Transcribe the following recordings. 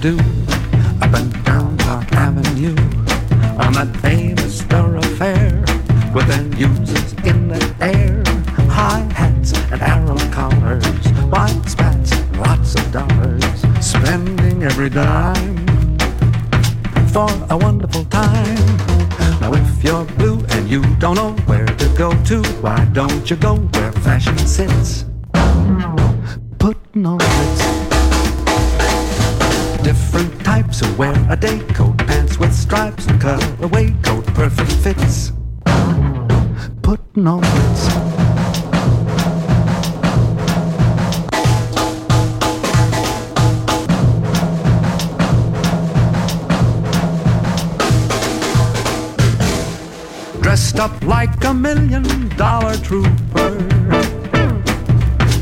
Do up and down Park Avenue on that famous thoroughfare with their users in the air, high hats and arrow collars, white spats, and lots of dollars, spending every dime for a wonderful time. Now if you're blue and you don't know where to go to, why don't you go where fashion sits? Cutaway coat, perfect fits. Putting on Ritz. dressed up like a million dollar trooper.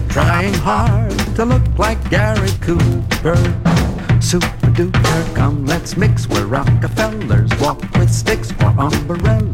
Trying hard to look like Gary Cooper. Super duper, let's mix where Rockefellers walk with sticks or umbrellas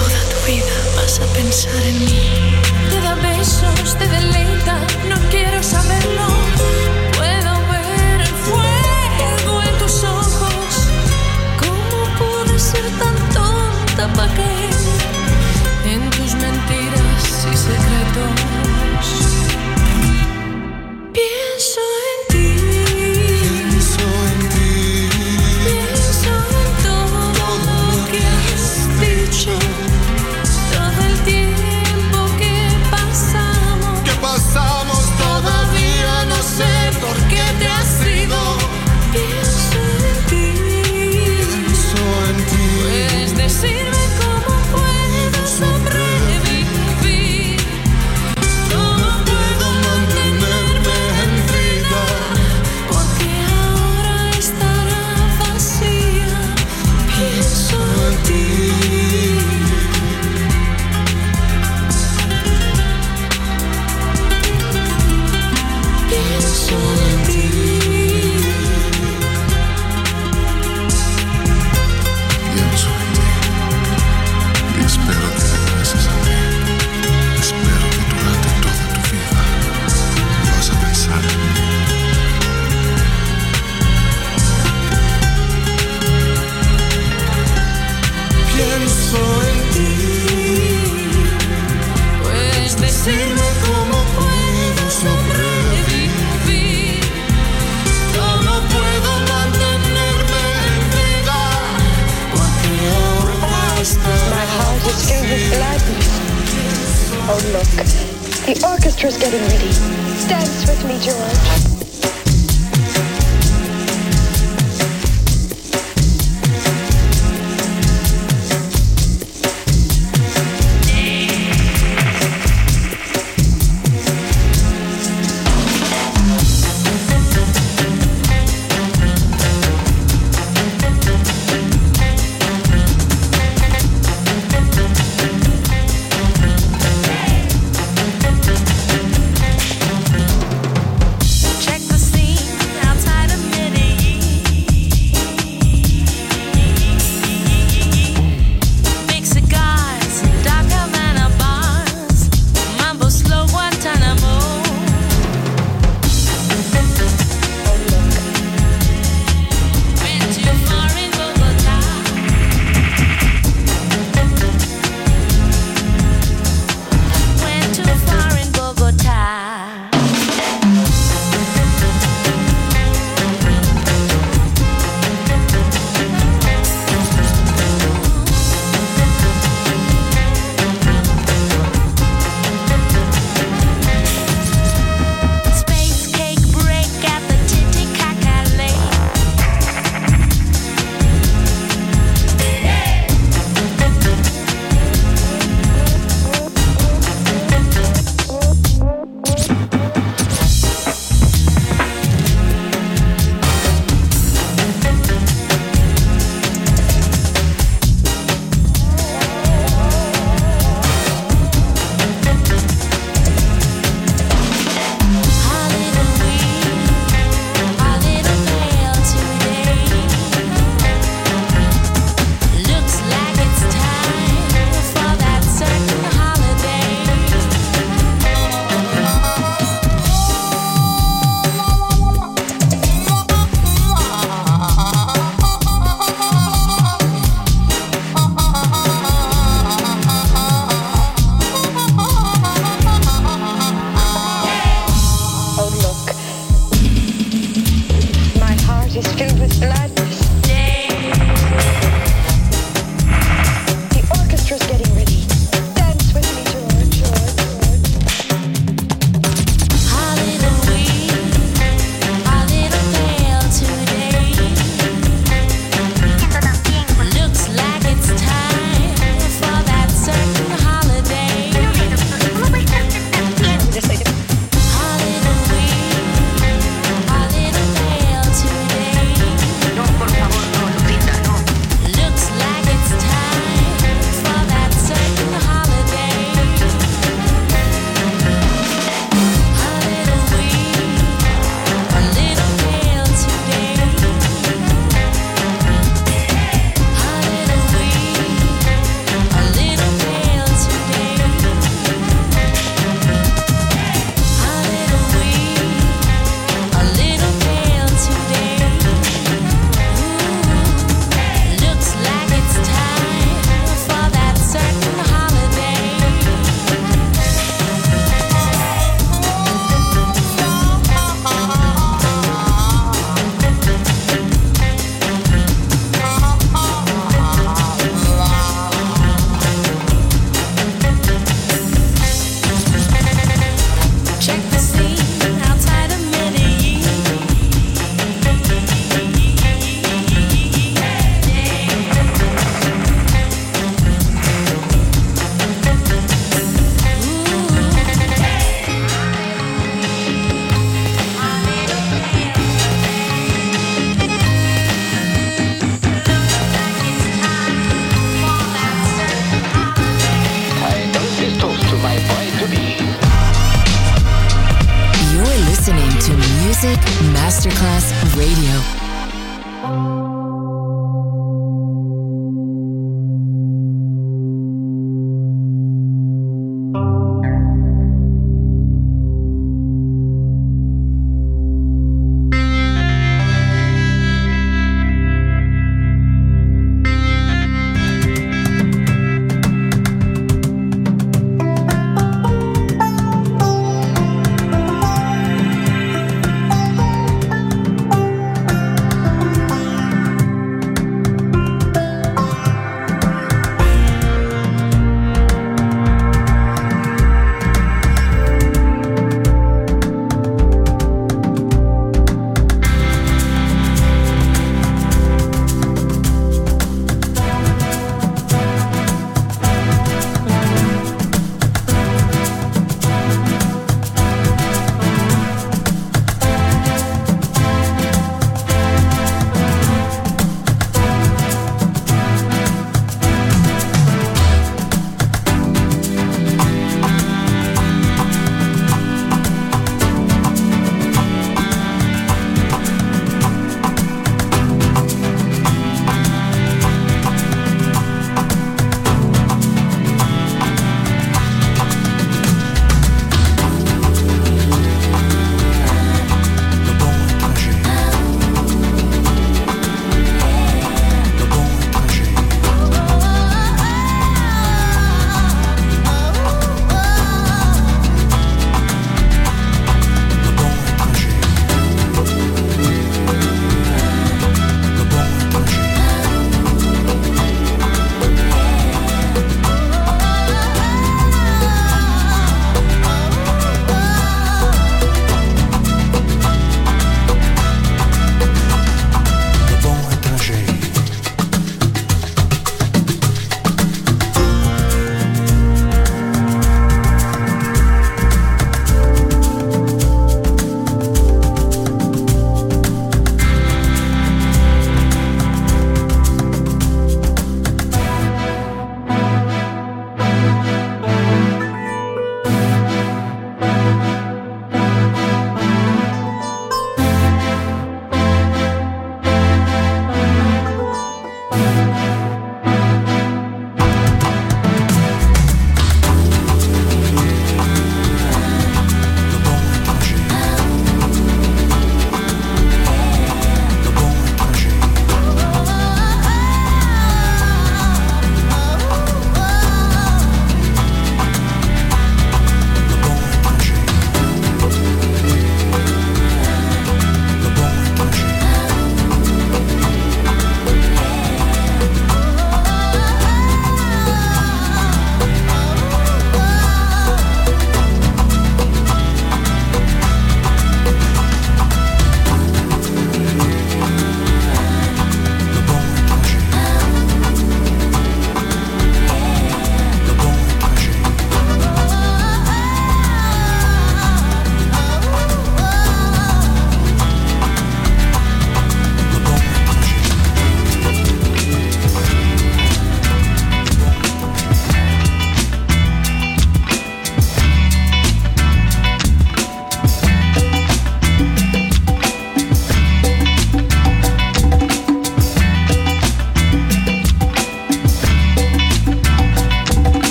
Toda tu vida vas a pensar en mí. Te da besos, te deleita, no quiero saberlo. Puedo ver el fuego en tus ojos. ¿Cómo pude ser tan tonta para que en tus mentiras y secretos? The orchestra's getting ready. Dance with me, George.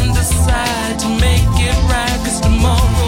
and decide to make it right. Cause tomorrow.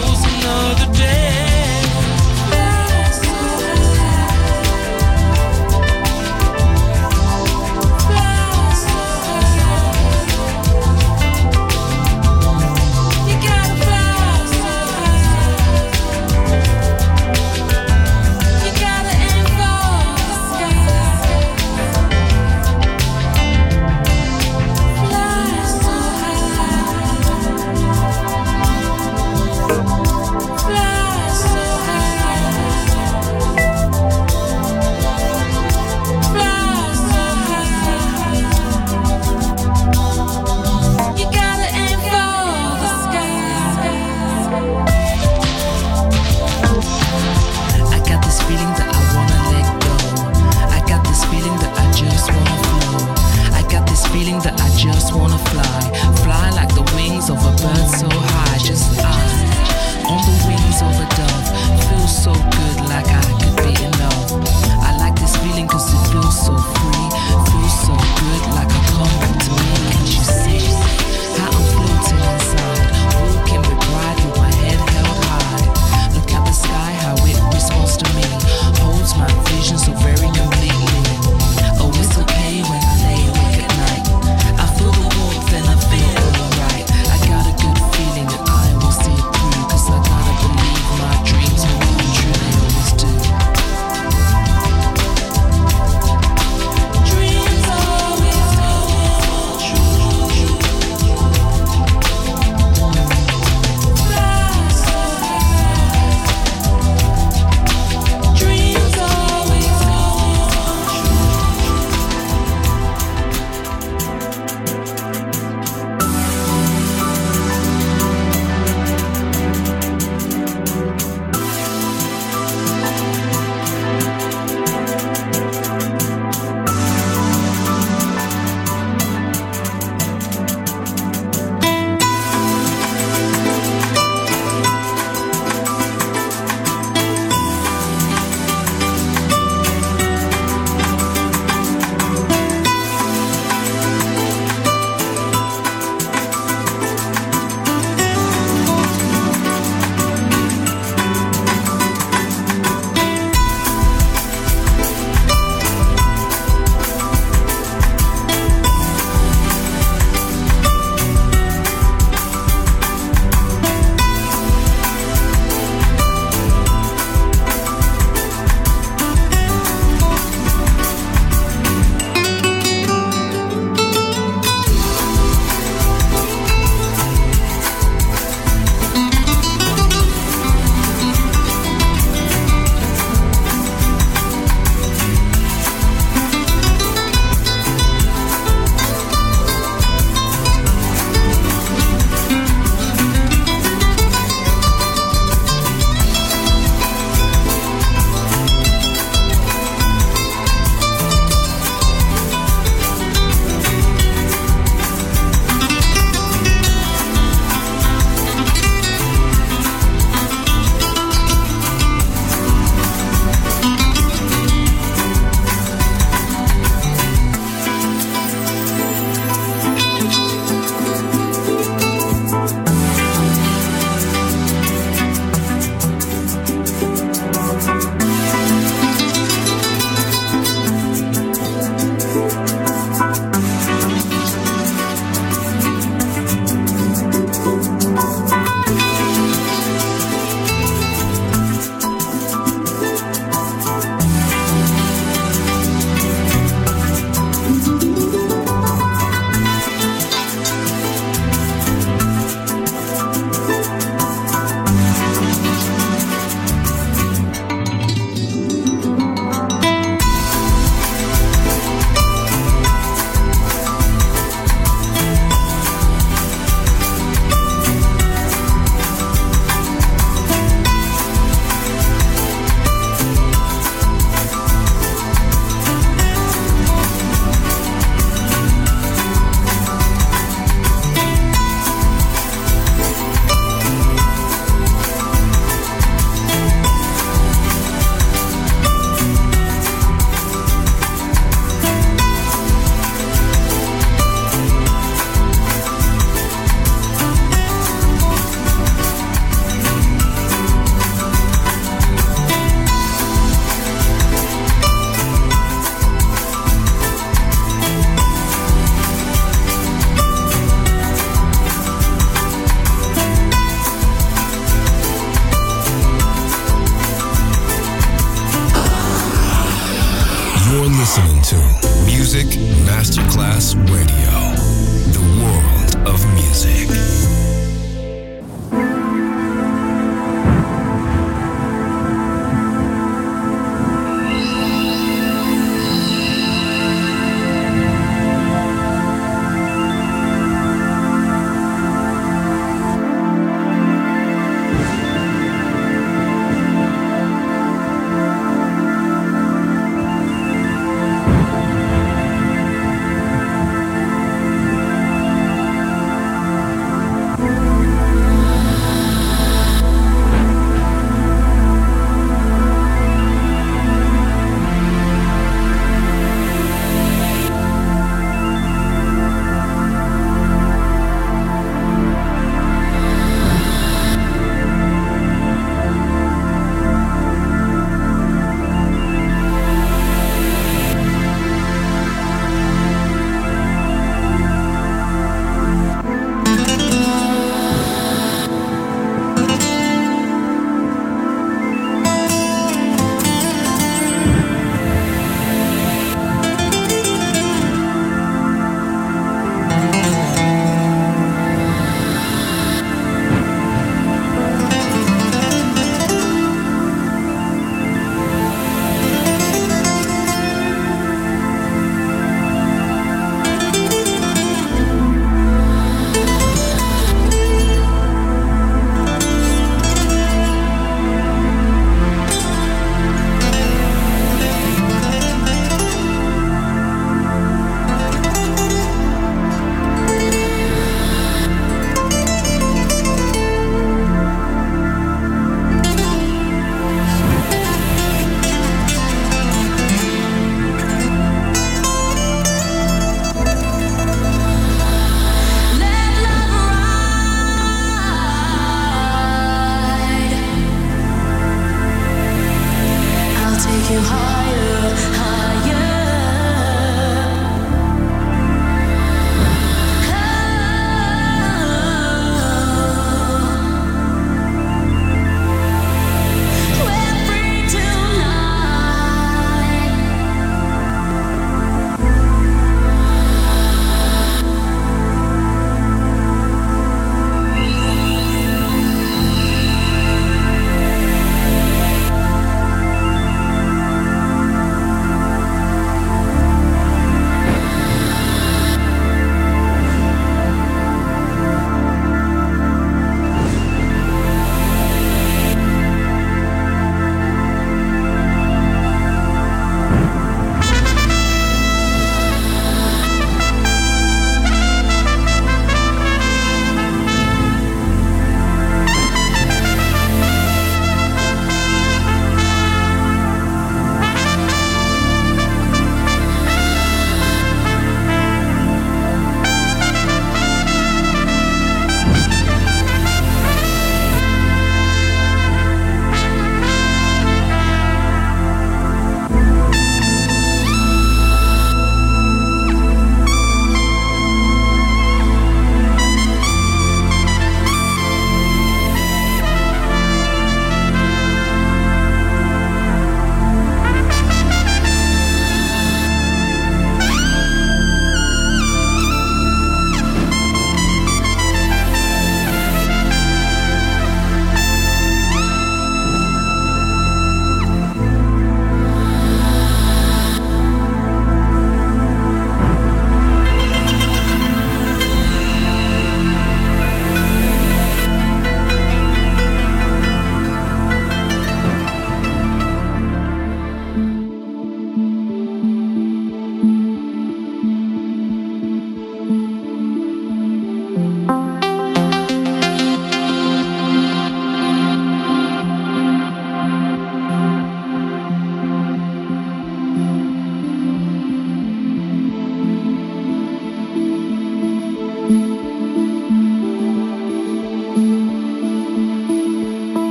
too hard